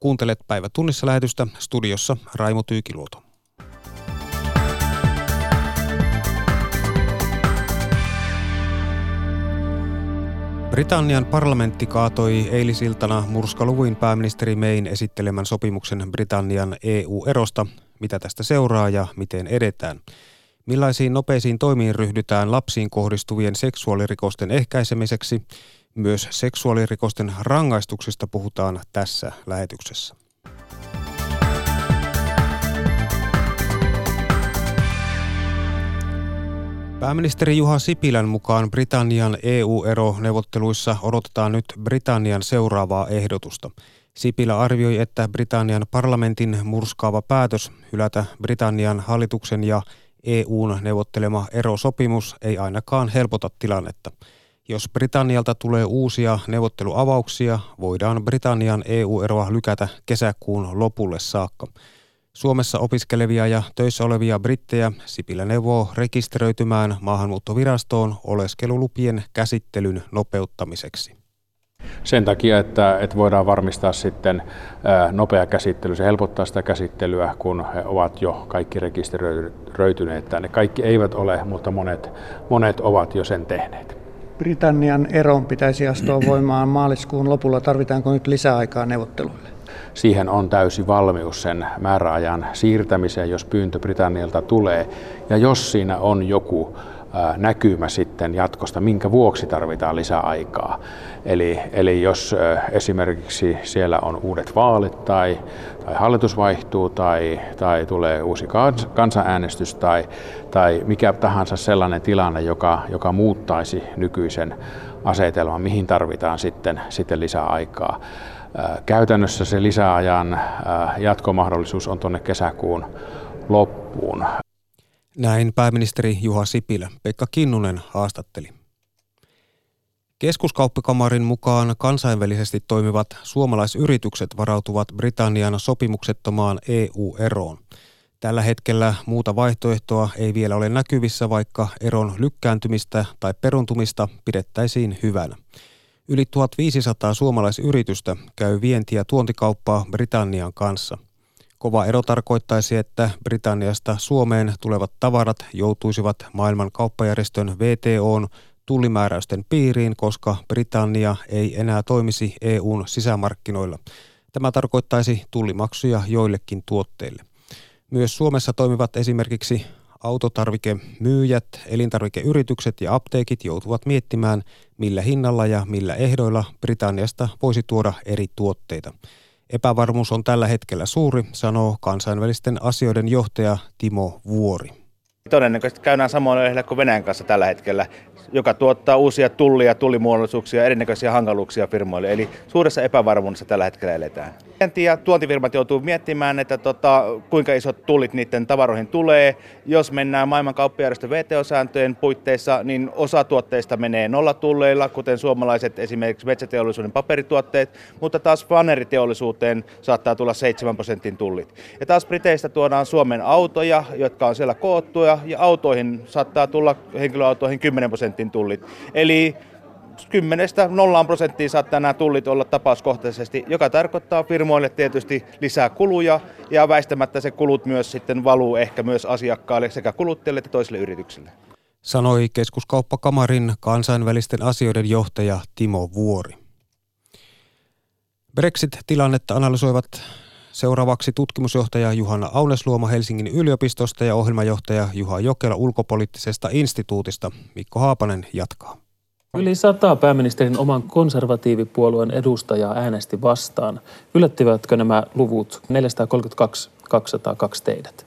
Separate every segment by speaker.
Speaker 1: Kuuntelet päivä tunnissa lähetystä studiossa Raimo Tyykiluoto. Britannian parlamentti kaatoi eilisiltana murskaluvuin pääministeri Mayn esittelemän sopimuksen Britannian EU-erosta. Mitä tästä seuraa ja miten edetään? Millaisiin nopeisiin toimiin ryhdytään lapsiin kohdistuvien seksuaalirikosten ehkäisemiseksi? Myös seksuaalirikosten rangaistuksista puhutaan tässä lähetyksessä. Pääministeri Juha Sipilän mukaan Britannian EU-ero-neuvotteluissa odotetaan nyt Britannian seuraavaa ehdotusta. Sipilä arvioi, että Britannian parlamentin murskaava päätös hylätä Britannian hallituksen ja EUn neuvottelema erosopimus ei ainakaan helpota tilannetta. Jos Britannialta tulee uusia neuvotteluavauksia, voidaan Britannian EU-eroa lykätä kesäkuun lopulle saakka. Suomessa opiskelevia ja töissä olevia brittejä Sipilä neuvoo rekisteröitymään maahanmuuttovirastoon oleskelulupien käsittelyn nopeuttamiseksi.
Speaker 2: Sen takia, että, että voidaan varmistaa sitten nopea käsittely. Se helpottaa sitä käsittelyä, kun he ovat jo kaikki rekisteröityneet tänne. Kaikki eivät ole, mutta monet, monet ovat jo sen tehneet.
Speaker 3: Britannian eron pitäisi astua voimaan maaliskuun lopulla. Tarvitaanko nyt lisäaikaa neuvotteluille?
Speaker 2: Siihen on täysi valmius sen määräajan siirtämiseen, jos pyyntö Britannialta tulee. Ja jos siinä on joku näkymä sitten jatkosta, minkä vuoksi tarvitaan lisää aikaa. Eli, eli jos esimerkiksi siellä on uudet vaalit tai, tai hallitus vaihtuu tai, tai tulee uusi kans, kansanäänestys tai, tai mikä tahansa sellainen tilanne, joka, joka muuttaisi nykyisen asetelman, mihin tarvitaan sitten, sitten lisää aikaa. Käytännössä se lisäajan jatkomahdollisuus on tuonne kesäkuun loppuun.
Speaker 1: Näin pääministeri Juha Sipilä. Pekka Kinnunen haastatteli. Keskuskauppakamarin mukaan kansainvälisesti toimivat suomalaisyritykset varautuvat Britannian sopimuksettomaan EU-eroon. Tällä hetkellä muuta vaihtoehtoa ei vielä ole näkyvissä, vaikka eron lykkääntymistä tai peruntumista pidettäisiin hyvänä. Yli 1500 suomalaisyritystä käy vienti- ja tuontikauppaa Britannian kanssa – Kova ero tarkoittaisi, että Britanniasta Suomeen tulevat tavarat joutuisivat maailman kauppajärjestön VTOn tullimääräysten piiriin, koska Britannia ei enää toimisi EUn sisämarkkinoilla. Tämä tarkoittaisi tullimaksuja joillekin tuotteille. Myös Suomessa toimivat esimerkiksi autotarvikemyyjät, elintarvikeyritykset ja apteekit joutuvat miettimään, millä hinnalla ja millä ehdoilla Britanniasta voisi tuoda eri tuotteita. Epävarmuus on tällä hetkellä suuri, sanoo kansainvälisten asioiden johtaja Timo Vuori.
Speaker 4: Todennäköisesti käydään samoin lehdellä kuin Venäjän kanssa tällä hetkellä joka tuottaa uusia tullia, tullimuodollisuuksia ja erinäköisiä hankaluuksia firmoille. Eli suuressa epävarmuudessa tällä hetkellä eletään. Vienti- ja tuontifirmat joutuu miettimään, että tota, kuinka isot tullit niiden tavaroihin tulee. Jos mennään maailman kauppajärjestön VTO-sääntöjen puitteissa, niin osa tuotteista menee nollatulleilla, kuten suomalaiset esimerkiksi metsäteollisuuden paperituotteet, mutta taas vaneriteollisuuteen saattaa tulla 7 prosentin tullit. Ja taas Briteistä tuodaan Suomen autoja, jotka on siellä koottuja, ja autoihin saattaa tulla henkilöautoihin 10 prosentin prosentin tullit. Eli kymmenestä nollaan prosenttiin saattaa nämä tullit olla tapauskohtaisesti, joka tarkoittaa firmoille tietysti lisää kuluja ja väistämättä se kulut myös sitten valuu ehkä myös asiakkaille sekä kuluttajille että toisille yrityksille.
Speaker 1: Sanoi keskuskauppakamarin kansainvälisten asioiden johtaja Timo Vuori. Brexit-tilannetta analysoivat Seuraavaksi tutkimusjohtaja Juhana Aunesluoma Helsingin yliopistosta ja ohjelmajohtaja Juha Jokela ulkopoliittisesta instituutista. Mikko Haapanen jatkaa.
Speaker 5: Yli sata pääministerin oman konservatiivipuolueen edustajaa äänesti vastaan. Yllättivätkö nämä luvut 432 202 teidät?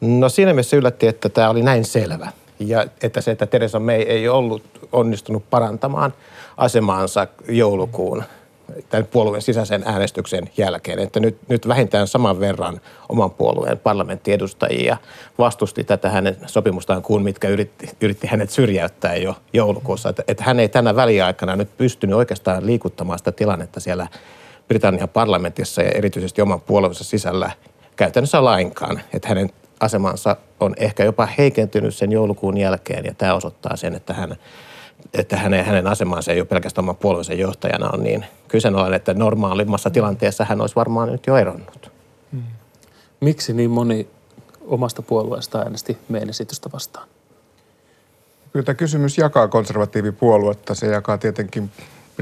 Speaker 6: No siinä mielessä yllätti, että tämä oli näin selvä. Ja että se, että Teresa May ei ollut onnistunut parantamaan asemaansa joulukuun tämän puolueen sisäisen äänestyksen jälkeen, että nyt, nyt vähintään saman verran oman puolueen parlamenttiedustajia vastusti tätä hänen sopimustaan kuin mitkä yritti, yritti hänet syrjäyttää jo joulukuussa. Että, että hän ei tänä väliaikana nyt pystynyt oikeastaan liikuttamaan sitä tilannetta siellä Britannian parlamentissa ja erityisesti oman puolueensa sisällä käytännössä lainkaan. Että hänen asemansa on ehkä jopa heikentynyt sen joulukuun jälkeen ja tämä osoittaa sen, että hän että hänen, hänen asemansa ei ole pelkästään oman puolueensa johtajana on niin kyseenalainen, että normaalimmassa tilanteessa hän olisi varmaan nyt jo eronnut. Hmm.
Speaker 5: Miksi niin moni omasta puolueesta äänesti meidän esitystä vastaan?
Speaker 7: Kyllä tämä kysymys jakaa konservatiivipuoluetta. Se jakaa tietenkin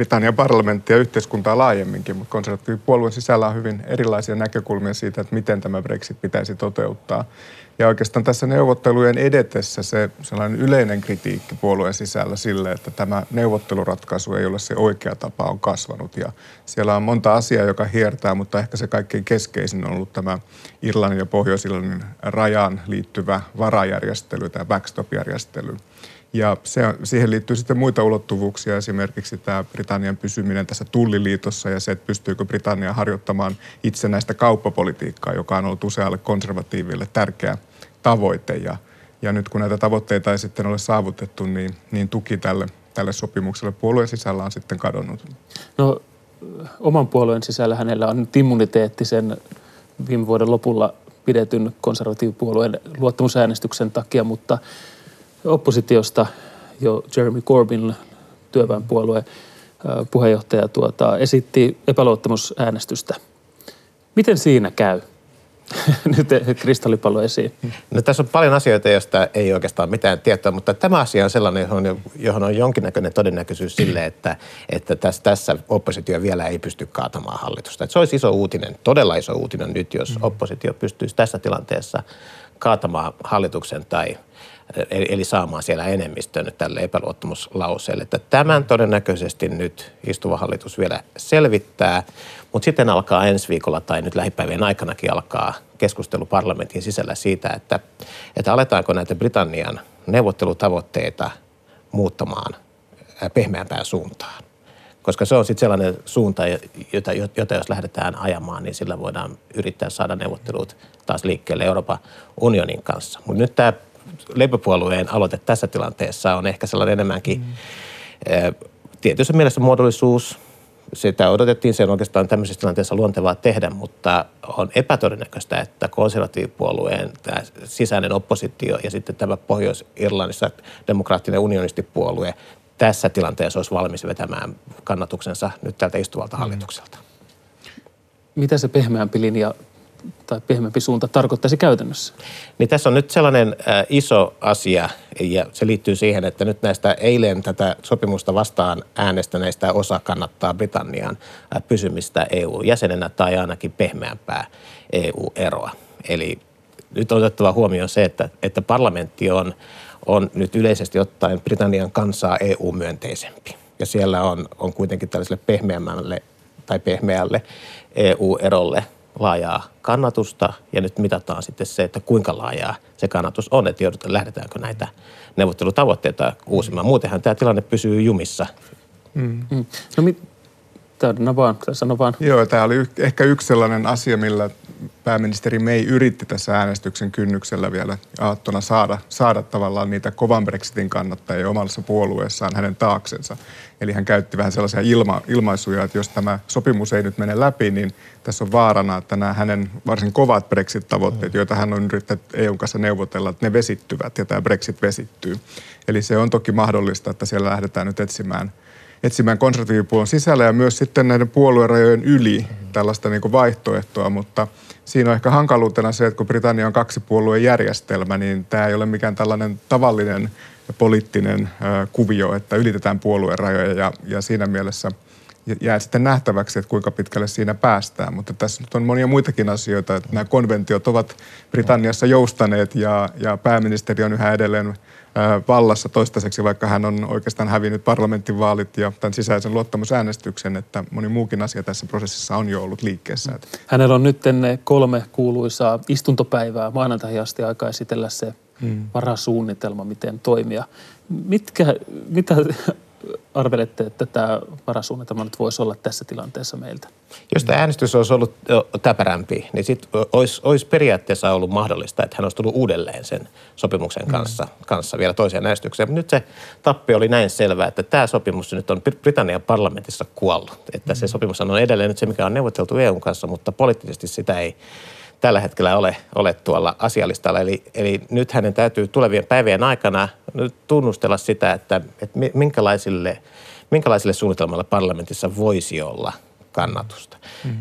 Speaker 7: Britannian parlamenttia ja yhteiskuntaa laajemminkin, mutta konservatiivipuolueen sisällä on hyvin erilaisia näkökulmia siitä, että miten tämä Brexit pitäisi toteuttaa. Ja oikeastaan tässä neuvottelujen edetessä se sellainen yleinen kritiikki puolueen sisällä sille, että tämä neuvotteluratkaisu ei ole se oikea tapa, on kasvanut. Ja siellä on monta asiaa, joka hiertää, mutta ehkä se kaikkein keskeisin on ollut tämä Irlannin ja Pohjois-Irlannin rajan liittyvä varajärjestely, tämä backstop-järjestely – ja se, siihen liittyy sitten muita ulottuvuuksia, esimerkiksi tämä Britannian pysyminen tässä tulliliitossa ja se, että pystyykö Britannia harjoittamaan itsenäistä kauppapolitiikkaa, joka on ollut usealle konservatiiville tärkeä tavoite. Ja, ja nyt kun näitä tavoitteita ei sitten ole saavutettu, niin, niin tuki tälle, tälle sopimukselle puolueen sisällä on sitten kadonnut.
Speaker 5: No oman puolueen sisällä hänellä on nyt immuniteetti sen viime vuoden lopulla pidetyn konservatiivipuolueen luottamusäänestyksen takia, mutta – oppositiosta jo Jeremy Corbyn työväenpuolueen puheenjohtaja tuota, esitti epäluottamusäänestystä. Miten siinä käy? Nyt kristallipallo esiin.
Speaker 6: No, tässä on paljon asioita, joista ei oikeastaan mitään tietoa, mutta tämä asia on sellainen, johon, johon on jonkinnäköinen todennäköisyys sille, että, että tässä, tässä oppositio vielä ei pysty kaatamaan hallitusta. Että se olisi iso uutinen, todella iso uutinen nyt, jos mm. oppositio pystyisi tässä tilanteessa kaatamaan hallituksen tai – eli saamaan siellä enemmistön tälle epäluottamuslauseelle. Että tämän todennäköisesti nyt istuva hallitus vielä selvittää, mutta sitten alkaa ensi viikolla tai nyt lähipäivien aikanakin alkaa keskustelu parlamentin sisällä siitä, että, että aletaanko näitä Britannian neuvottelutavoitteita muuttamaan pehmeämpään suuntaan. Koska se on sitten sellainen suunta, jota, jota jos lähdetään ajamaan, niin sillä voidaan yrittää saada neuvottelut taas liikkeelle Euroopan unionin kanssa. Mutta nyt tämä leipäpuolueen aloite tässä tilanteessa on ehkä sellainen enemmänkin mm. tietyssä mielessä muodollisuus. Sitä odotettiin, se on oikeastaan tämmöisessä tilanteessa luontevaa tehdä, mutta on epätodennäköistä, että konservatiivipuolueen tämä sisäinen oppositio ja sitten tämä Pohjois-Irlannissa demokraattinen unionistipuolue tässä tilanteessa olisi valmis vetämään kannatuksensa nyt tältä istuvalta mm. hallitukselta.
Speaker 5: Mitä se pehmeämpi linja tai pehmeämpi suunta tarkoittaisi käytännössä?
Speaker 6: Niin tässä on nyt sellainen äh, iso asia ja se liittyy siihen, että nyt näistä eilen tätä sopimusta vastaan äänestäneistä osa kannattaa Britannian äh, pysymistä EU-jäsenenä tai ainakin pehmeämpää EU-eroa. Eli nyt on otettava huomioon se, että, että parlamentti on, on nyt yleisesti ottaen Britannian kansaa EU-myönteisempi. Ja siellä on, on kuitenkin tällaiselle pehmeämmälle tai pehmeälle EU-erolle – laajaa kannatusta ja nyt mitataan sitten se, että kuinka laajaa se kannatus on, että joudutaan, lähdetäänkö näitä neuvottelutavoitteita uusimaan. Muutenhan tämä tilanne pysyy jumissa.
Speaker 5: Mm. Mm. No mit, täydennä vaan, sano vaan.
Speaker 7: Joo, tämä oli ehkä yksi sellainen asia, millä pääministeri May yritti tässä äänestyksen kynnyksellä vielä aattona saada, saada tavallaan niitä kovan Brexitin kannattajia omassa puolueessaan hänen taaksensa. Eli hän käytti vähän sellaisia ilma, ilmaisuja, että jos tämä sopimus ei nyt mene läpi, niin tässä on vaarana, että nämä hänen varsin kovat Brexit-tavoitteet, joita hän on yrittänyt EUn kanssa neuvotella, että ne vesittyvät ja tämä Brexit vesittyy. Eli se on toki mahdollista, että siellä lähdetään nyt etsimään – etsimään konservatiivipuolueen sisällä ja myös sitten näiden puoluerajojen yli tällaista niin kuin vaihtoehtoa, mutta siinä on ehkä hankaluutena se, että kun Britannia on kaksipuolueen järjestelmä, niin tämä ei ole mikään tällainen tavallinen poliittinen kuvio, että ylitetään puoluerajoja ja, ja siinä mielessä jää sitten nähtäväksi, että kuinka pitkälle siinä päästään. Mutta tässä nyt on monia muitakin asioita, että nämä konventiot ovat Britanniassa joustaneet ja, ja pääministeri on yhä edelleen vallassa toistaiseksi, vaikka hän on oikeastaan hävinnyt parlamenttivaalit ja tämän sisäisen luottamusäänestyksen, että moni muukin asia tässä prosessissa on jo ollut liikkeessä.
Speaker 5: Hänellä on nyt kolme kuuluisaa istuntopäivää maanantaihin asti aikaa esitellä se hmm. varasuunnitelma, miten toimia. Mitkä, mitä arvelette, että tämä varasuunnitelma nyt voisi olla tässä tilanteessa meiltä?
Speaker 6: Jos tämä äänestys olisi ollut täpärämpi, niin sitten olisi, olisi periaatteessa ollut mahdollista, että hän olisi tullut uudelleen sen sopimuksen mm. kanssa, mm. kanssa vielä toiseen äänestykseen. Mutta nyt se tappi oli näin selvä, että tämä sopimus nyt on Britannian parlamentissa kuollut. Että mm. se sopimus on edelleen nyt se, mikä on neuvoteltu EUn kanssa, mutta poliittisesti sitä ei tällä hetkellä ole, ole tuolla asialistalla. Eli, eli nyt hänen täytyy tulevien päivien aikana tunnustella sitä, että, että minkälaisille, minkälaisille suunnitelmalle parlamentissa voisi olla kannatusta. Mm.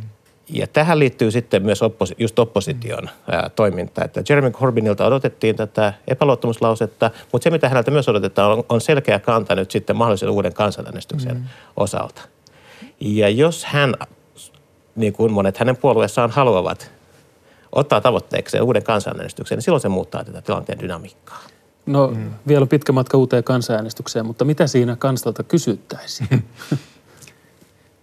Speaker 6: Ja tähän liittyy sitten myös opposi- just opposition ää, toiminta. Että Jeremy Corbynilta odotettiin tätä epäluottamuslausetta, mutta se mitä häneltä myös odotetaan on, on selkeä kanta nyt sitten mahdollisen uuden kansanäänestyksen mm. osalta. Ja jos hän, niin kuin monet hänen puolueessaan haluavat, ottaa tavoitteekseen uuden kansanäänestyksen, niin silloin se muuttaa tätä tilanteen dynamiikkaa.
Speaker 5: No mm. vielä pitkä matka uuteen kansanäänestykseen, mutta mitä siinä kansalta kysyttäisiin?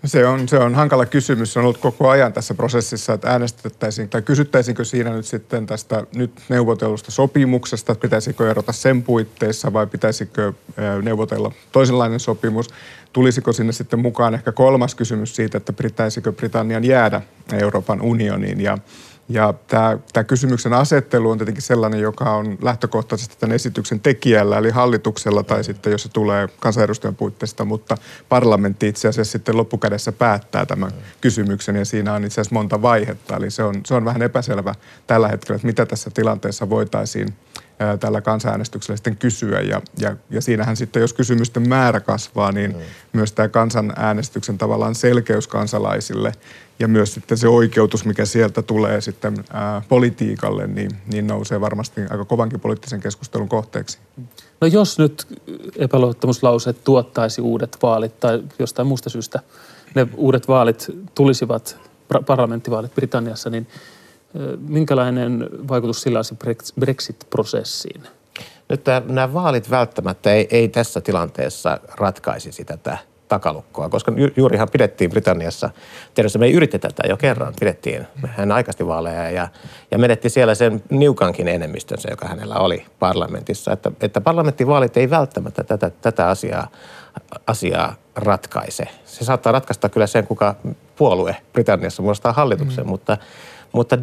Speaker 7: Se on, se on hankala kysymys. Se on ollut koko ajan tässä prosessissa, että äänestettäisiin tai kysyttäisinkö siinä nyt sitten tästä nyt neuvotellusta sopimuksesta, että pitäisikö erota sen puitteissa vai pitäisikö neuvotella toisenlainen sopimus. Tulisiko sinne sitten mukaan ehkä kolmas kysymys siitä, että pitäisikö Britannian jäädä Euroopan unioniin ja ja tämä, tämä kysymyksen asettelu on tietenkin sellainen, joka on lähtökohtaisesti tämän esityksen tekijällä, eli hallituksella tai sitten jos se tulee kansanedustajan puitteista, mutta parlamentti itse asiassa sitten loppukädessä päättää tämän kysymyksen ja siinä on itse asiassa monta vaihetta. Eli se on, se on vähän epäselvä tällä hetkellä, että mitä tässä tilanteessa voitaisiin tällä kansanäänestyksellä sitten kysyä. Ja, ja, ja siinähän sitten, jos kysymysten määrä kasvaa, niin mm. myös tämä kansanäänestyksen tavallaan selkeys kansalaisille ja myös sitten se oikeutus, mikä sieltä tulee sitten ää, politiikalle, niin, niin nousee varmasti aika kovankin poliittisen keskustelun kohteeksi.
Speaker 5: No jos nyt epäluottamuslause tuottaisi uudet vaalit tai jostain muusta syystä ne uudet vaalit tulisivat, parlamenttivaalit Britanniassa, niin minkälainen vaikutus sillä olisi Brexit-prosessiin?
Speaker 6: Nyt nämä vaalit välttämättä ei, ei tässä tilanteessa ratkaisisi tätä takalukkoa, koska juurihan pidettiin Britanniassa, tietysti me ei yritetä tätä jo kerran, pidettiin hän aikasti vaaleja ja, ja menetti siellä sen niukankin enemmistönsä, joka hänellä oli parlamentissa. Että, että parlamenttivaalit ei välttämättä tätä, tätä asiaa, asiaa ratkaise. Se saattaa ratkaista kyllä sen, kuka puolue Britanniassa muodostaa hallituksen, mm. mutta, mutta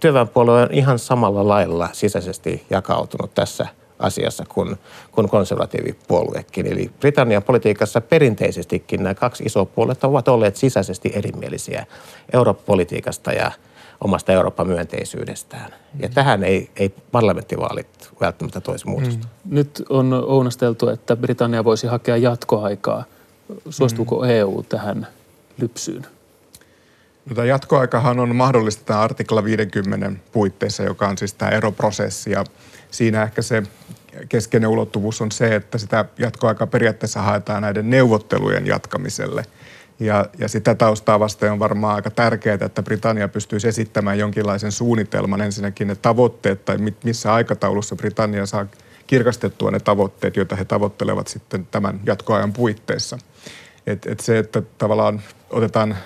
Speaker 6: työväenpuolue on ihan samalla lailla sisäisesti jakautunut tässä – asiassa kuin, kuin konservatiivipuoluekin. Eli Britannian politiikassa perinteisestikin nämä kaksi isoa puoluetta ovat olleet sisäisesti erimielisiä Eurooppa-politiikasta ja omasta Euroopan myönteisyydestään. Ja mm. tähän ei, ei parlamenttivaalit välttämättä toisi muutosta.
Speaker 5: Mm. Nyt on ounasteltu, että Britannia voisi hakea jatkoaikaa. Suostuuko mm. EU tähän lypsyyn?
Speaker 7: No, tämä jatkoaikahan on mahdollista tämä artikla 50 puitteissa, joka on siis tämä eroprosessi. Ja siinä ehkä se keskeinen ulottuvuus on se, että sitä jatkoaikaa periaatteessa haetaan näiden neuvottelujen jatkamiselle. Ja, ja sitä taustaa vasten on varmaan aika tärkeää, että Britannia pystyisi esittämään jonkinlaisen suunnitelman. Ensinnäkin ne tavoitteet tai missä aikataulussa Britannia saa kirkastettua ne tavoitteet, joita he tavoittelevat sitten tämän jatkoajan puitteissa. Et, et se, että tavallaan otetaan,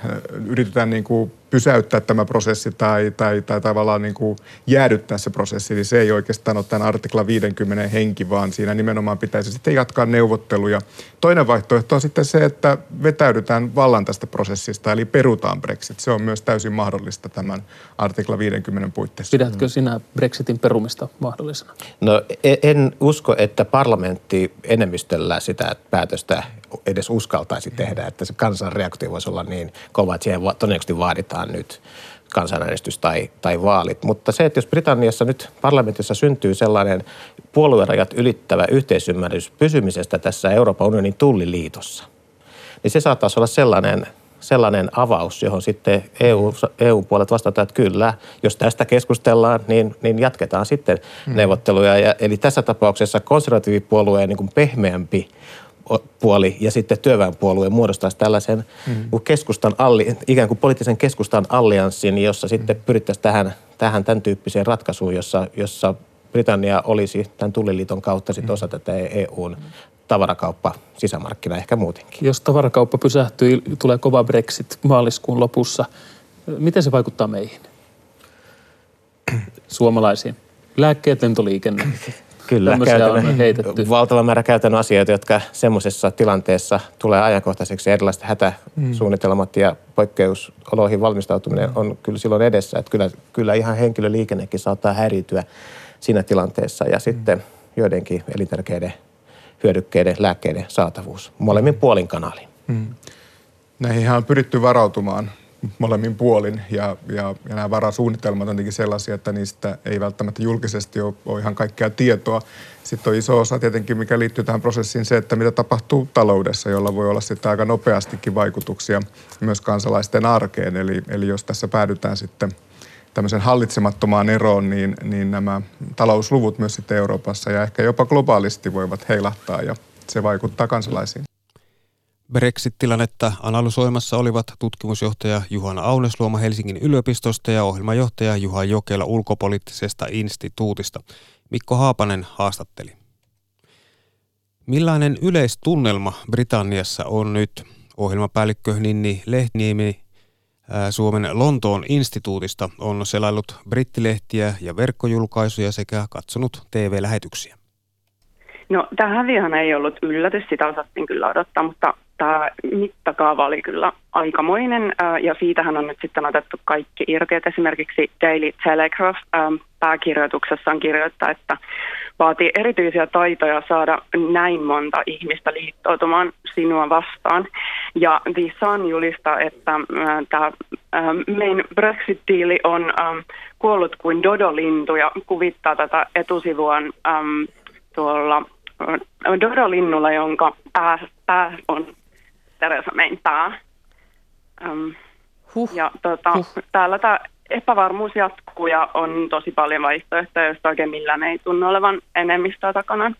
Speaker 7: yritetään niin kuin pysäyttää tämä prosessi tai, tai, tai tavallaan niin kuin jäädyttää se prosessi, niin se ei oikeastaan ole tämän artikla 50 henki, vaan siinä nimenomaan pitäisi sitten jatkaa neuvotteluja. Toinen vaihtoehto on sitten se, että vetäydytään vallan tästä prosessista, eli perutaan Brexit. Se on myös täysin mahdollista tämän artikla 50 puitteissa.
Speaker 5: Pidätkö sinä Brexitin perumista mahdollisena?
Speaker 6: No e- en usko, että parlamentti enemmistöllä sitä päätöstä edes uskaltaisi tehdä, että se kansan reaktio voisi olla niin kova, että siihen todennäköisesti vaaditaan nyt kansanäänestys tai, tai vaalit. Mutta se, että jos Britanniassa nyt parlamentissa syntyy sellainen puoluerajat ylittävä yhteisymmärrys pysymisestä tässä Euroopan unionin tulliliitossa, niin se saattaisi olla sellainen, sellainen avaus, johon sitten EU, EU-puolet vastataan, että kyllä, jos tästä keskustellaan, niin, niin jatketaan sitten hmm. neuvotteluja. Ja, eli tässä tapauksessa konservatiivipuolueen niin kuin pehmeämpi puoli ja sitten työväenpuolue muodostaisi tällaisen mm. keskustan alli, ikään kuin poliittisen keskustan allianssin, jossa sitten mm. pyrittäisiin tähän, tähän tämän tyyppiseen ratkaisuun, jossa, jossa Britannia olisi tämän tulliliiton kautta sitten osa tätä EUn tavarakauppa sisämarkkina ehkä muutenkin.
Speaker 5: Jos tavarakauppa pysähtyy, tulee kova Brexit maaliskuun lopussa. Miten se vaikuttaa meihin? Suomalaisiin. Lääkkeet, lentoliikenne.
Speaker 6: Kyllä, käytännön, heitetty. valtava määrä käytännön asioita, jotka semmoisessa tilanteessa tulee ajankohtaiseksi. Erilaiset hätäsuunnitelmat ja poikkeusoloihin valmistautuminen on kyllä silloin edessä. Että kyllä, kyllä ihan henkilöliikennekin saattaa häirityä siinä tilanteessa ja sitten joidenkin elintärkeiden hyödykkeiden, lääkkeiden saatavuus molemmin puolin kanalin. Hmm.
Speaker 7: Näihin on pyritty varautumaan molemmin puolin ja, ja, ja nämä varasuunnitelmat on sellaisia, että niistä ei välttämättä julkisesti ole, ole ihan kaikkea tietoa. Sitten on iso osa tietenkin, mikä liittyy tähän prosessiin, se, että mitä tapahtuu taloudessa, jolla voi olla sitten aika nopeastikin vaikutuksia myös kansalaisten arkeen. Eli, eli jos tässä päädytään sitten tämmöisen hallitsemattomaan eroon, niin, niin nämä talousluvut myös sitten Euroopassa ja ehkä jopa globaalisti voivat heilahtaa ja se vaikuttaa kansalaisiin.
Speaker 1: Brexit-tilannetta analysoimassa olivat tutkimusjohtaja Juhana Aunesluoma Helsingin yliopistosta ja ohjelmajohtaja Juha Jokela ulkopoliittisesta instituutista. Mikko Haapanen haastatteli. Millainen yleistunnelma Britanniassa on nyt? Ohjelmapäällikkö Ninni Lehtniemi Suomen Lontoon instituutista on selaillut brittilehtiä ja verkkojulkaisuja sekä katsonut TV-lähetyksiä.
Speaker 8: No tähän vielä ei ollut yllätys, sitä osattiin kyllä odottaa, mutta tämä mittakaava oli kyllä aikamoinen ja siitähän on nyt sitten otettu kaikki irti. Et esimerkiksi Daily Telegraph pääkirjoituksessaan kirjoittaa, että vaatii erityisiä taitoja saada näin monta ihmistä liittoutumaan sinua vastaan. Ja The Sun julistaa, että tämä main Brexit-diili on kuollut kuin dodolintu ja kuvittaa tätä etusivuaan tuolla Dodo-linnulla, jonka pää, pää on Teresa Mayn pää. Um, huh. Ja tota, huh. täällä tämä epävarmuus jatkuu ja on tosi paljon vaihtoehtoja, joista oikein millään ei tunnu olevan enemmistöä takana.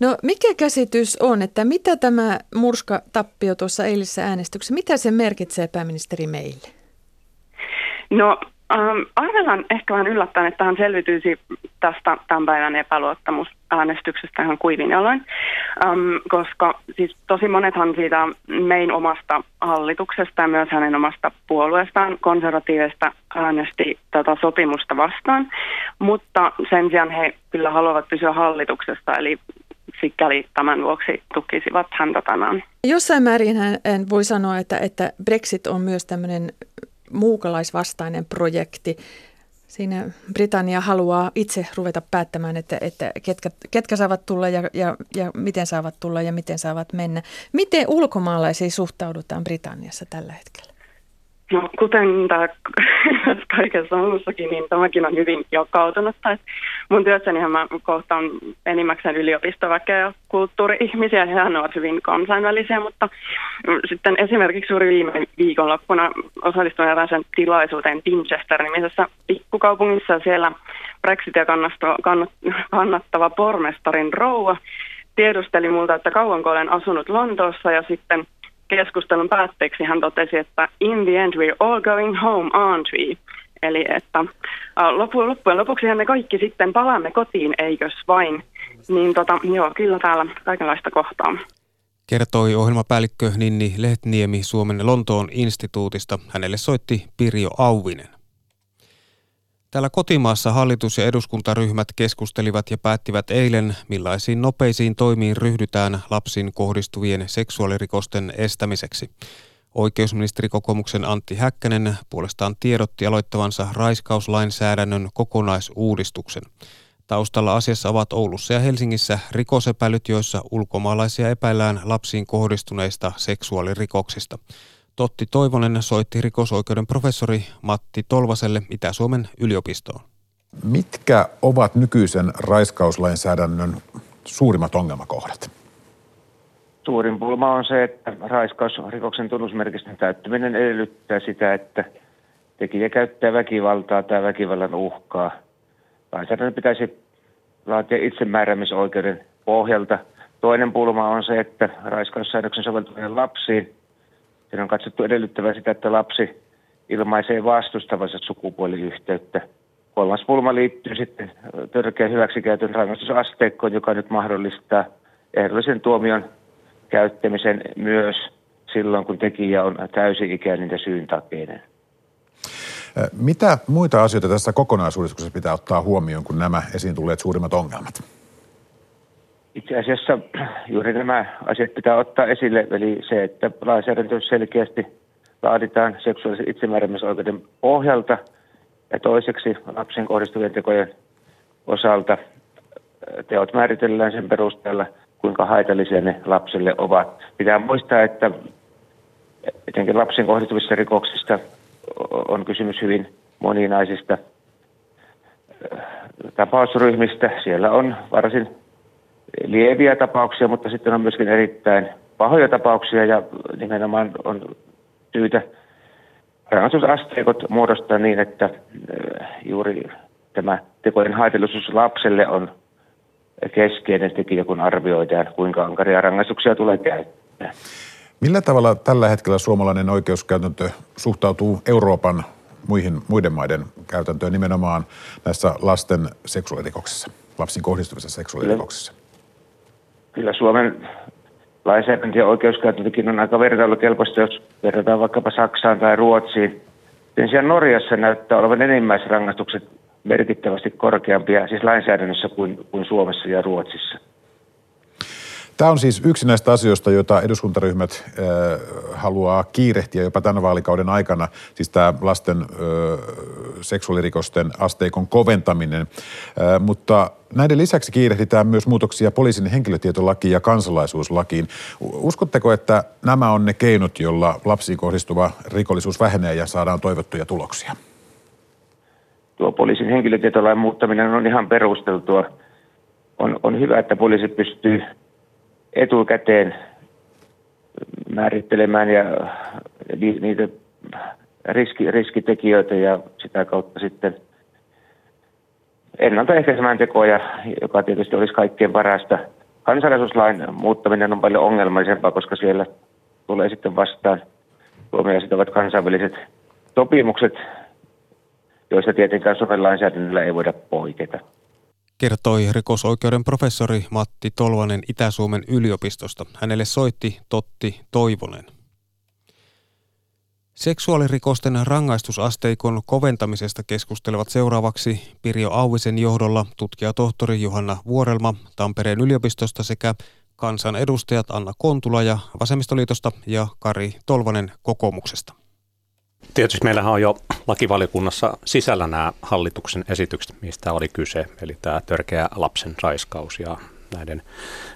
Speaker 9: No mikä käsitys on, että mitä tämä murskatappio tuossa eilisessä äänestyksessä, mitä se merkitsee pääministeri meille?
Speaker 8: No Ähm, arvellaan ehkä vähän yllättäen, että hän selviytyisi tästä tämän päivän epäluottamusäänestyksestä ihan kuivin jaloin, ähm, koska siis tosi monethan siitä mein omasta hallituksesta ja myös hänen omasta puolueestaan konservatiivista äänesti tätä sopimusta vastaan, mutta sen sijaan he kyllä haluavat pysyä hallituksesta, eli sikäli tämän vuoksi tukisivat häntä tänään.
Speaker 9: Jossain määrin hän voi sanoa, että, että Brexit on myös tämmöinen muukalaisvastainen projekti. Siinä Britannia haluaa itse ruveta päättämään, että, että ketkä, ketkä saavat tulla ja, ja, ja miten saavat tulla ja miten saavat mennä. Miten ulkomaalaisiin suhtaudutaan Britanniassa tällä hetkellä?
Speaker 8: No, kuten tämä kaikessa muussakin, niin tämäkin on hyvin jakautunut. Mun työssänihän mä kohtaan enimmäkseen yliopistoväkeä ja kulttuuri-ihmisiä, ja he ovat hyvin kansainvälisiä, mutta sitten esimerkiksi suuri viime viikonloppuna osallistuin erääseen tilaisuuteen Winchester-nimisessä pikkukaupungissa, siellä Brexitia kannattava pormestarin rouva tiedusteli multa, että kauanko olen asunut Lontoossa, ja sitten – keskustelun päätteeksi hän totesi, että in the end we're all going home, aren't we? Eli että loppujen lopuksi me kaikki sitten palaamme kotiin, eikös vain. Niin tota, joo, kyllä täällä kaikenlaista kohtaa.
Speaker 1: Kertoi ohjelmapäällikkö Ninni Lehtniemi Suomen Lontoon instituutista. Hänelle soitti Pirjo Auvinen. Täällä kotimaassa hallitus- ja eduskuntaryhmät keskustelivat ja päättivät eilen, millaisiin nopeisiin toimiin ryhdytään lapsiin kohdistuvien seksuaalirikosten estämiseksi. Oikeusministerikokoomuksen Antti Häkkänen puolestaan tiedotti aloittavansa raiskauslainsäädännön kokonaisuudistuksen. Taustalla asiassa ovat Oulussa ja Helsingissä rikosepäilyt, joissa ulkomaalaisia epäillään lapsiin kohdistuneista seksuaalirikoksista. Totti Toivonen soitti rikosoikeuden professori Matti Tolvaselle Itä-Suomen yliopistoon.
Speaker 10: Mitkä ovat nykyisen raiskauslainsäädännön suurimmat ongelmakohdat?
Speaker 11: Suurin pulma on se, että raiskausrikoksen tunnusmerkistön täyttäminen edellyttää sitä, että tekijä käyttää väkivaltaa tai väkivallan uhkaa. Lainsäädännön pitäisi laatia itsemääräämisoikeuden pohjalta. Toinen pulma on se, että raiskaussäädöksen soveltuminen lapsiin Siinä on katsottu edellyttävän sitä, että lapsi ilmaisee vastustavansa sukupuoliyhteyttä. Kolmas pulma liittyy sitten törkeän hyväksikäytön rangaistusasteikkoon, joka nyt mahdollistaa ehdollisen tuomion käyttämisen myös silloin, kun tekijä on täysi-ikäinen ja syyntakeinen.
Speaker 10: Mitä muita asioita tässä kokonaisuudessa pitää ottaa huomioon, kun nämä esiin tulleet suurimmat ongelmat?
Speaker 11: Itse asiassa juuri nämä asiat pitää ottaa esille, eli se, että lainsäädäntö selkeästi laaditaan seksuaalisen itsemääräämisoikeuden pohjalta ja toiseksi lapsen kohdistuvien tekojen osalta teot määritellään sen perusteella, kuinka haitallisia ne lapselle ovat. Pitää muistaa, että etenkin lapsen kohdistuvissa rikoksista on kysymys hyvin moninaisista tapausryhmistä. Siellä on varsin lieviä tapauksia, mutta sitten on myöskin erittäin pahoja tapauksia ja nimenomaan on syytä rangaistusasteikot muodostaa niin, että juuri tämä tekojen haitellisuus lapselle on keskeinen tekijä, kun arvioidaan, kuinka ankaria rangaistuksia tulee käyttää.
Speaker 10: Millä tavalla tällä hetkellä suomalainen oikeuskäytäntö suhtautuu Euroopan muihin, muiden maiden käytäntöön nimenomaan näissä lasten seksuaalirikoksissa, lapsiin kohdistuvissa seksuaalirikoksissa?
Speaker 11: Kyllä, Suomen lainsäädäntö ja oikeuskäytäntökin on aika vertailukelpoista, jos verrataan vaikkapa Saksaan tai Ruotsiin. Sen sijaan Norjassa näyttää olevan enimmäisrangaistukset merkittävästi korkeampia siis lainsäädännössä kuin, kuin Suomessa ja Ruotsissa.
Speaker 10: Tämä on siis yksi näistä asioista, joita eduskuntaryhmät haluaa kiirehtiä jopa tämän vaalikauden aikana, siis tämä lasten seksuaalirikosten asteikon koventaminen. Mutta näiden lisäksi kiirehditään myös muutoksia poliisin henkilötietolakiin ja kansalaisuuslakiin. Uskotteko, että nämä on ne keinot, joilla lapsiin kohdistuva rikollisuus vähenee ja saadaan toivottuja tuloksia?
Speaker 11: Tuo poliisin henkilötietolain muuttaminen on ihan perusteltua. On, on hyvä, että poliisi pystyy etukäteen määrittelemään ja niitä riski, riskitekijöitä ja sitä kautta sitten ennaltaehkäisemään tekoja, joka tietysti olisi kaikkein parasta. Kansalaisuuslain muuttaminen on paljon ongelmallisempaa, koska siellä tulee sitten vastaan Suomea sitovat kansainväliset sopimukset, joista tietenkään Suomen lainsäädännöllä ei voida poiketa
Speaker 1: kertoi rikosoikeuden professori Matti Tolvanen Itä-Suomen yliopistosta. Hänelle soitti Totti Toivonen. Seksuaalirikosten rangaistusasteikon koventamisesta keskustelevat seuraavaksi Pirjo Auvisen johdolla tutkija tohtori Johanna Vuorelma Tampereen yliopistosta sekä kansanedustajat Anna Kontula ja Vasemmistoliitosta ja Kari Tolvanen kokoomuksesta.
Speaker 12: Tietysti meillähän on jo lakivaliokunnassa sisällä nämä hallituksen esitykset, mistä oli kyse, eli tämä törkeä lapsen raiskaus ja näiden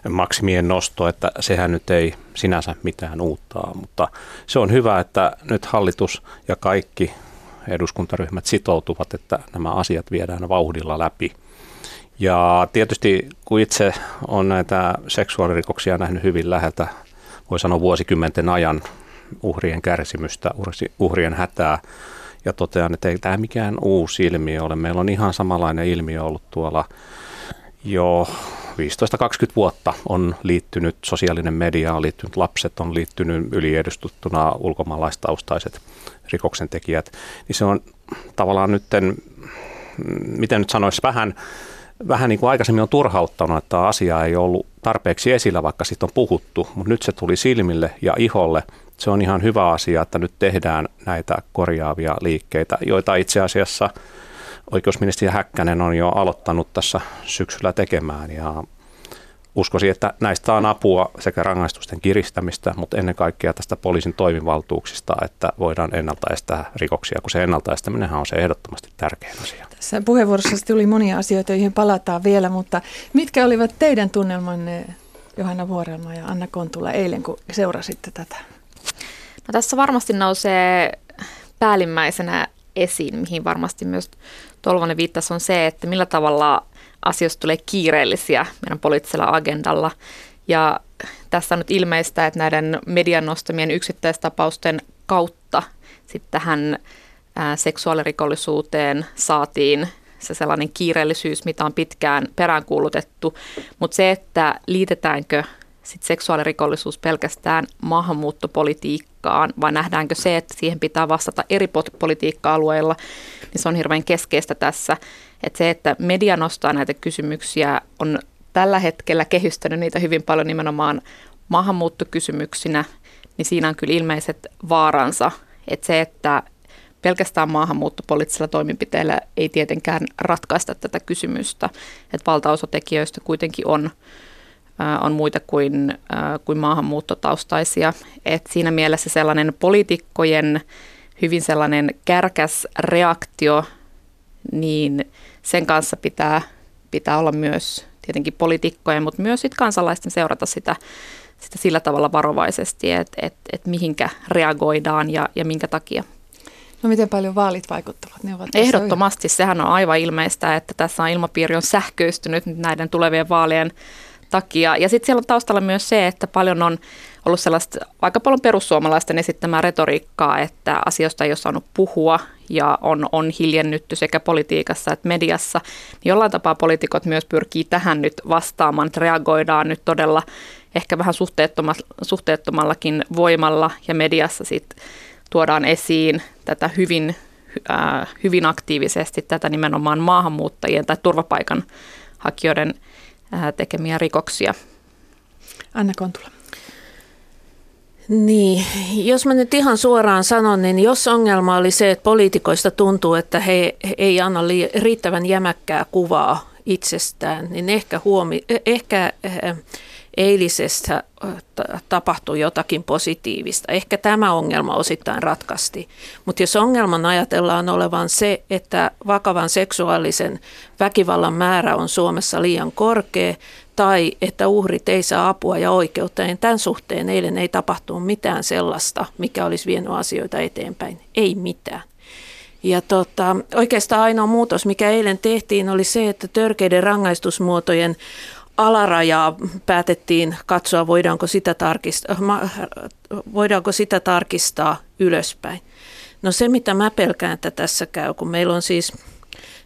Speaker 12: maksimien nosto, että sehän nyt ei sinänsä mitään uutta, mutta se on hyvä, että nyt hallitus ja kaikki eduskuntaryhmät sitoutuvat, että nämä asiat viedään vauhdilla läpi. Ja tietysti kun itse on näitä seksuaalirikoksia nähnyt hyvin läheltä, voi sanoa vuosikymmenten ajan uhrien kärsimystä, uhrien hätää, ja totean, että ei tämä mikään uusi ilmiö ole. Meillä on ihan samanlainen ilmiö ollut tuolla jo 15-20 vuotta. On liittynyt, sosiaalinen media on liittynyt, lapset on liittynyt yliedustuttuna ulkomaalaistaustaiset rikoksentekijät, niin se on tavallaan nytten, miten nyt sanoisi, vähän, vähän niin kuin aikaisemmin on turhauttanut, että asia ei ollut tarpeeksi esillä, vaikka siitä on puhuttu, mutta nyt se tuli silmille ja iholle – se on ihan hyvä asia, että nyt tehdään näitä korjaavia liikkeitä, joita itse asiassa oikeusministeri Häkkänen on jo aloittanut tässä syksyllä tekemään ja uskoisin, että näistä on apua sekä rangaistusten kiristämistä, mutta ennen kaikkea tästä poliisin toimivaltuuksista, että voidaan ennaltaestää rikoksia, kun se ennaltaestäminen on se ehdottomasti tärkein asia.
Speaker 9: Tässä puheenvuorossa tuli monia asioita, joihin palataan vielä, mutta mitkä olivat teidän tunnelmanne Johanna Vuorelma ja Anna Kontula eilen, kun seurasitte tätä?
Speaker 13: No tässä varmasti nousee päällimmäisenä esiin, mihin varmasti myös Tolvanen viittasi, on se, että millä tavalla asioista tulee kiireellisiä meidän poliittisella agendalla. Ja tässä on nyt ilmeistä, että näiden median nostamien yksittäistapausten kautta sitten tähän seksuaalirikollisuuteen saatiin se sellainen kiireellisyys, mitä on pitkään peräänkuulutettu. Mutta se, että liitetäänkö sit seksuaalirikollisuus pelkästään maahanmuuttopolitiikkaan, vai nähdäänkö se, että siihen pitää vastata eri politiikka-alueilla, niin se on hirveän keskeistä tässä. Että se, että media nostaa näitä kysymyksiä, on tällä hetkellä kehystänyt niitä hyvin paljon nimenomaan maahanmuuttokysymyksinä, niin siinä on kyllä ilmeiset vaaransa. Että se, että pelkästään maahanmuuttopoliittisilla toimenpiteillä ei tietenkään ratkaista tätä kysymystä. Että valtaosa tekijöistä kuitenkin on on muita kuin, kuin maahanmuuttotaustaisia. Et siinä mielessä sellainen poliitikkojen hyvin sellainen kärkäs reaktio, niin sen kanssa pitää, pitää olla myös tietenkin poliitikkojen, mutta myös sit kansalaisten seurata sitä, sitä sillä tavalla varovaisesti, että et, et mihinkä reagoidaan ja, ja minkä takia.
Speaker 9: No miten paljon vaalit vaikuttavat? Ne ovat
Speaker 13: Ehdottomasti, sehän on aivan ilmeistä, että tässä on ilmapiiri on sähköistynyt näiden tulevien vaalien takia. Ja sitten siellä on taustalla myös se, että paljon on ollut sellaista aika paljon perussuomalaisten esittämää retoriikkaa, että asioista ei ole saanut puhua ja on, on hiljennytty sekä politiikassa että mediassa. Niin jollain tapaa poliitikot myös pyrkii tähän nyt vastaamaan, että reagoidaan nyt todella ehkä vähän suhteettomallakin voimalla ja mediassa sitten tuodaan esiin tätä hyvin, hyvin aktiivisesti, tätä nimenomaan maahanmuuttajien tai turvapaikan hakijoiden tekemiä rikoksia.
Speaker 9: Anna Kontula.
Speaker 14: Niin, jos mä nyt ihan suoraan sanon, niin jos ongelma oli se, että poliitikoista tuntuu, että he, he ei anna riittävän jämäkkää kuvaa itsestään, niin ehkä, huomi, ehkä eh, eilisestä tapahtui jotakin positiivista. Ehkä tämä ongelma osittain ratkasti. Mutta jos ongelman ajatellaan olevan se, että vakavan seksuaalisen väkivallan määrä on Suomessa liian korkea, tai että uhrit ei saa apua ja oikeutta, niin tämän suhteen eilen ei tapahtunut mitään sellaista, mikä olisi vienyt asioita eteenpäin. Ei mitään. Ja tota, oikeastaan ainoa muutos, mikä eilen tehtiin, oli se, että törkeiden rangaistusmuotojen alarajaa päätettiin katsoa, voidaanko sitä, tarkistaa, voidaanko sitä tarkistaa ylöspäin. No se, mitä mä pelkään, että tässä käy, kun meillä on siis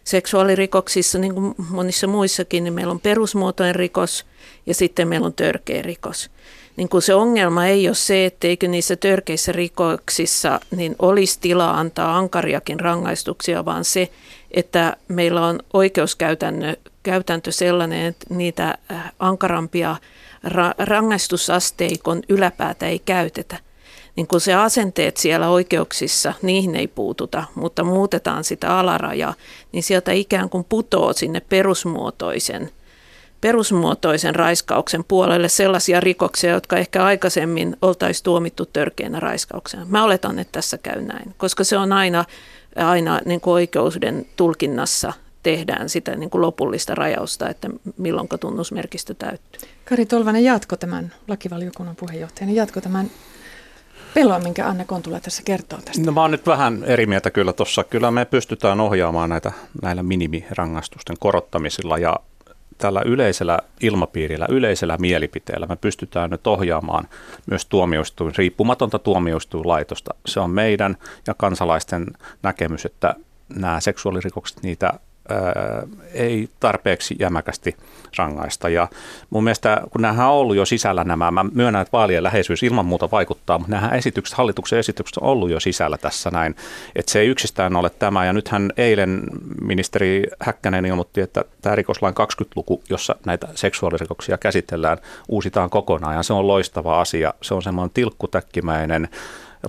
Speaker 14: seksuaalirikoksissa, niin kuin monissa muissakin, niin meillä on perusmuotoinen rikos ja sitten meillä on törkeä rikos. Niin kun se ongelma ei ole se, etteikö niissä törkeissä rikoksissa niin olisi tilaa antaa ankariakin rangaistuksia, vaan se, että meillä on oikeuskäytäntö sellainen, että niitä äh, ankarampia rangaistusasteikon yläpäätä ei käytetä. Niin kun se asenteet siellä oikeuksissa, niihin ei puututa, mutta muutetaan sitä alarajaa, niin sieltä ikään kuin putoo sinne perusmuotoisen perusmuotoisen raiskauksen puolelle sellaisia rikoksia, jotka ehkä aikaisemmin oltaisiin tuomittu törkeänä raiskauksena. Mä oletan, että tässä käy näin, koska se on aina aina niin oikeuden tulkinnassa tehdään sitä niin kuin lopullista rajausta, että milloin tunnusmerkistö täyttyy.
Speaker 9: Kari Tolvanen, jatko tämän lakivaliokunnan puheenjohtajana, jatko tämän pelon, minkä Anne Kontula tässä kertoo tästä?
Speaker 12: No mä oon nyt vähän eri mieltä kyllä tuossa. Kyllä me pystytään ohjaamaan näitä näillä minimirangaistusten korottamisilla ja tällä yleisellä ilmapiirillä, yleisellä mielipiteellä me pystytään nyt ohjaamaan myös tuomioistuin, riippumatonta tuomioistuinlaitosta. Se on meidän ja kansalaisten näkemys, että nämä seksuaalirikokset, niitä ei tarpeeksi jämäkästi rangaista. Ja mun mielestä, kun nämähän on ollut jo sisällä nämä, mä myönnän, että vaalien läheisyys ilman muuta vaikuttaa, mutta nämä esitykset, hallituksen esitykset on ollut jo sisällä tässä näin, että se ei yksistään ole tämä. Ja nythän eilen ministeri Häkkänen ilmoitti, että tämä rikoslain 20-luku, jossa näitä seksuaalirikoksia käsitellään, uusitaan kokonaan ja se on loistava asia. Se on semmoinen tilkkutäkkimäinen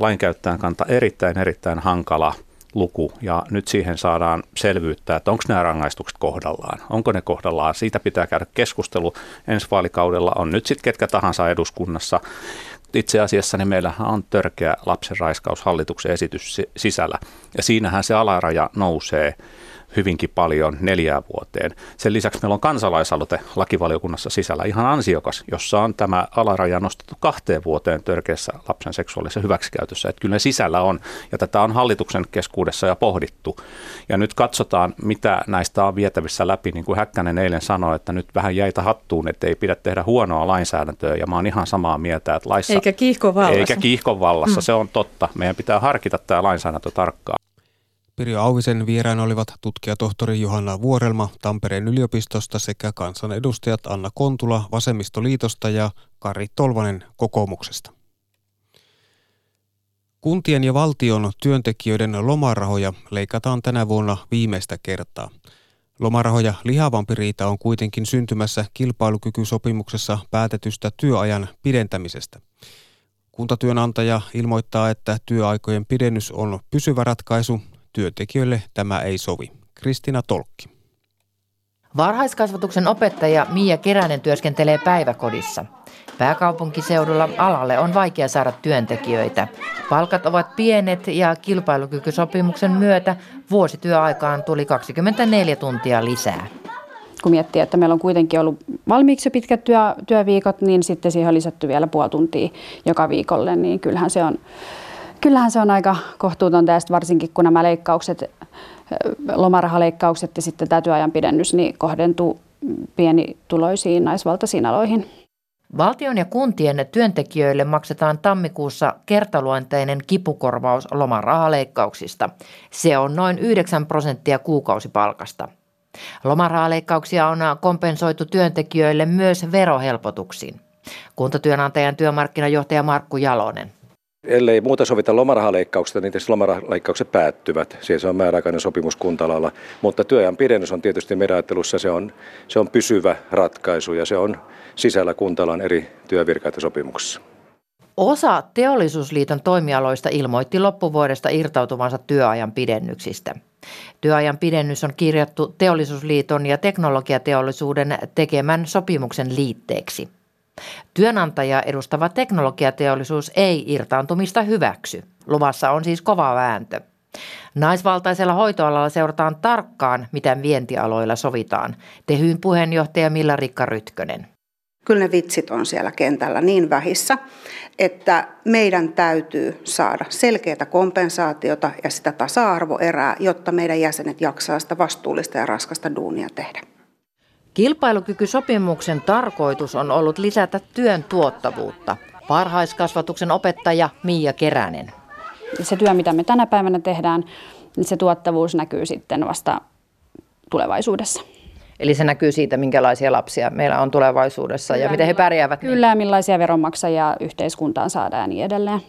Speaker 12: lainkäyttäjän kanta erittäin, erittäin hankala – luku ja nyt siihen saadaan selvyyttä, että onko nämä rangaistukset kohdallaan, onko ne kohdallaan. Siitä pitää käydä keskustelu. Ensi vaalikaudella on nyt sitten ketkä tahansa eduskunnassa. Itse asiassa niin meillähän on törkeä lapsenraiskaus hallituksen esitys sisällä ja siinähän se alaraja nousee hyvinkin paljon neljään vuoteen. Sen lisäksi meillä on kansalaisaloite lakivaliokunnassa sisällä ihan ansiokas, jossa on tämä alaraja nostettu kahteen vuoteen törkeässä lapsen seksuaalisessa hyväksikäytössä. Että kyllä ne sisällä on, ja tätä on hallituksen keskuudessa jo pohdittu. Ja nyt katsotaan, mitä näistä on vietävissä läpi, niin kuin Häkkänen eilen sanoi, että nyt vähän jäitä hattuun, että ei pidä tehdä huonoa lainsäädäntöä, ja mä oon ihan samaa mieltä, että laissa...
Speaker 9: Eikä kiihkon vallassa.
Speaker 12: Eikä kiihkon vallassa, mm. se on totta. Meidän pitää harkita tämä lainsäädäntö tarkkaan.
Speaker 1: Pirjo Auvisen vieraina olivat tutkijatohtori Johanna Vuorelma Tampereen yliopistosta sekä kansanedustajat Anna Kontula Vasemmistoliitosta ja Kari Tolvanen kokoomuksesta. Kuntien ja valtion työntekijöiden lomarahoja leikataan tänä vuonna viimeistä kertaa. Lomarahoja lihavampi riita on kuitenkin syntymässä kilpailukykysopimuksessa päätetystä työajan pidentämisestä. Kuntatyönantaja ilmoittaa, että työaikojen pidennys on pysyvä ratkaisu Työntekijöille tämä ei sovi. Kristina Tolkki.
Speaker 15: Varhaiskasvatuksen opettaja Mia Keränen työskentelee päiväkodissa. Pääkaupunkiseudulla alalle on vaikea saada työntekijöitä. Palkat ovat pienet ja kilpailukykysopimuksen myötä vuosityöaikaan tuli 24 tuntia lisää.
Speaker 16: Kun miettii, että meillä on kuitenkin ollut valmiiksi pitkät työ, työviikot, niin sitten siihen on lisätty vielä puoli tuntia joka viikolle, niin kyllähän se on, kyllähän se on aika kohtuutonta ja varsinkin kun nämä leikkaukset, lomarahaleikkaukset ja sitten tämä työajan pidennys, niin kohdentuu pienituloisiin naisvaltaisiin aloihin.
Speaker 15: Valtion ja kuntien työntekijöille maksetaan tammikuussa kertaluonteinen kipukorvaus lomarahaleikkauksista. Se on noin 9 prosenttia kuukausipalkasta. Lomarahaleikkauksia on kompensoitu työntekijöille myös verohelpotuksiin. Kuntatyönantajan työmarkkinajohtaja Markku Jalonen.
Speaker 17: Ellei muuta sovita lomarahaleikkauksista, niin tietysti lomarahaleikkaukset päättyvät. Siis on määräaikainen sopimus kuntalalla. Mutta työajan pidennys on tietysti meidän ajattelussa se on, se on pysyvä ratkaisu ja se on sisällä kuntalan eri työvirkaitosopimuksessa.
Speaker 15: Osa Teollisuusliiton toimialoista ilmoitti loppuvuodesta irtautuvansa työajan pidennyksistä. Työajan pidennys on kirjattu Teollisuusliiton ja teknologiateollisuuden tekemän sopimuksen liitteeksi. Työnantaja edustava teknologiateollisuus ei irtaantumista hyväksy. Luvassa on siis kova vääntö. Naisvaltaisella hoitoalalla seurataan tarkkaan, mitä vientialoilla sovitaan. Tehyn puheenjohtaja Milla Rikka Rytkönen.
Speaker 18: Kyllä ne vitsit on siellä kentällä niin vähissä, että meidän täytyy saada selkeää kompensaatiota ja sitä tasa-arvoerää, jotta meidän jäsenet jaksaa sitä vastuullista ja raskasta duunia tehdä.
Speaker 15: Kilpailukykysopimuksen tarkoitus on ollut lisätä työn tuottavuutta. Parhaiskasvatuksen opettaja Miia Keränen.
Speaker 16: Se työ, mitä me tänä päivänä tehdään, niin se tuottavuus näkyy sitten vasta tulevaisuudessa.
Speaker 15: Eli se näkyy siitä, minkälaisia lapsia meillä on tulevaisuudessa kyllä, ja miten he pärjäävät.
Speaker 16: Kyllä, millaisia veronmaksajia yhteiskuntaan saadaan ja niin edelleen.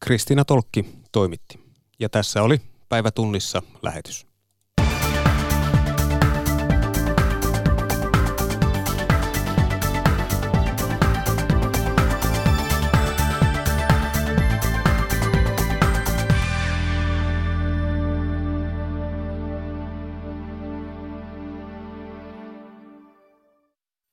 Speaker 1: Kristiina Tolkki toimitti. Ja tässä oli päivätunnissa lähetys.